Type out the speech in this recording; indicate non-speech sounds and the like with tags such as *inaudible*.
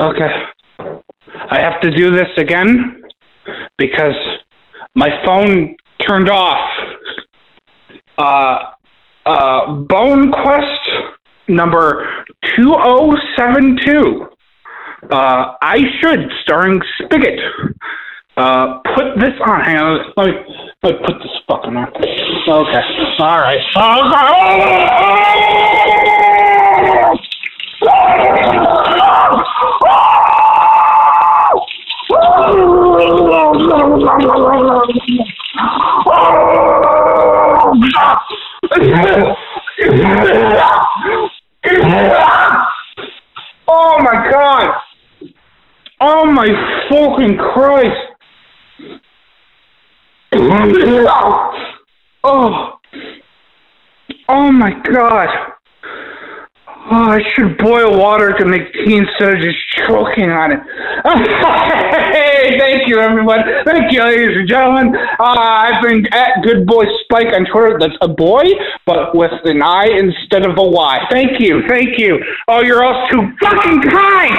Okay. I have to do this again because my phone turned off. Uh, uh, Bone Quest number 2072. Uh, I Should, starring Spigot. Uh, put this on. Hang on. Let me, let me put this fucking on. Okay. All right. Oh my god! Oh my fucking Christ! Oh! Oh my god! Oh, I should boil water to make tea instead of just choking on it. *laughs* you, everyone. Thank you, ladies and gentlemen. Uh, I've been at Good Boy Spike on Twitter. That's a boy, but with an I instead of a Y. Thank you, thank you. Oh, you're all too fucking kind.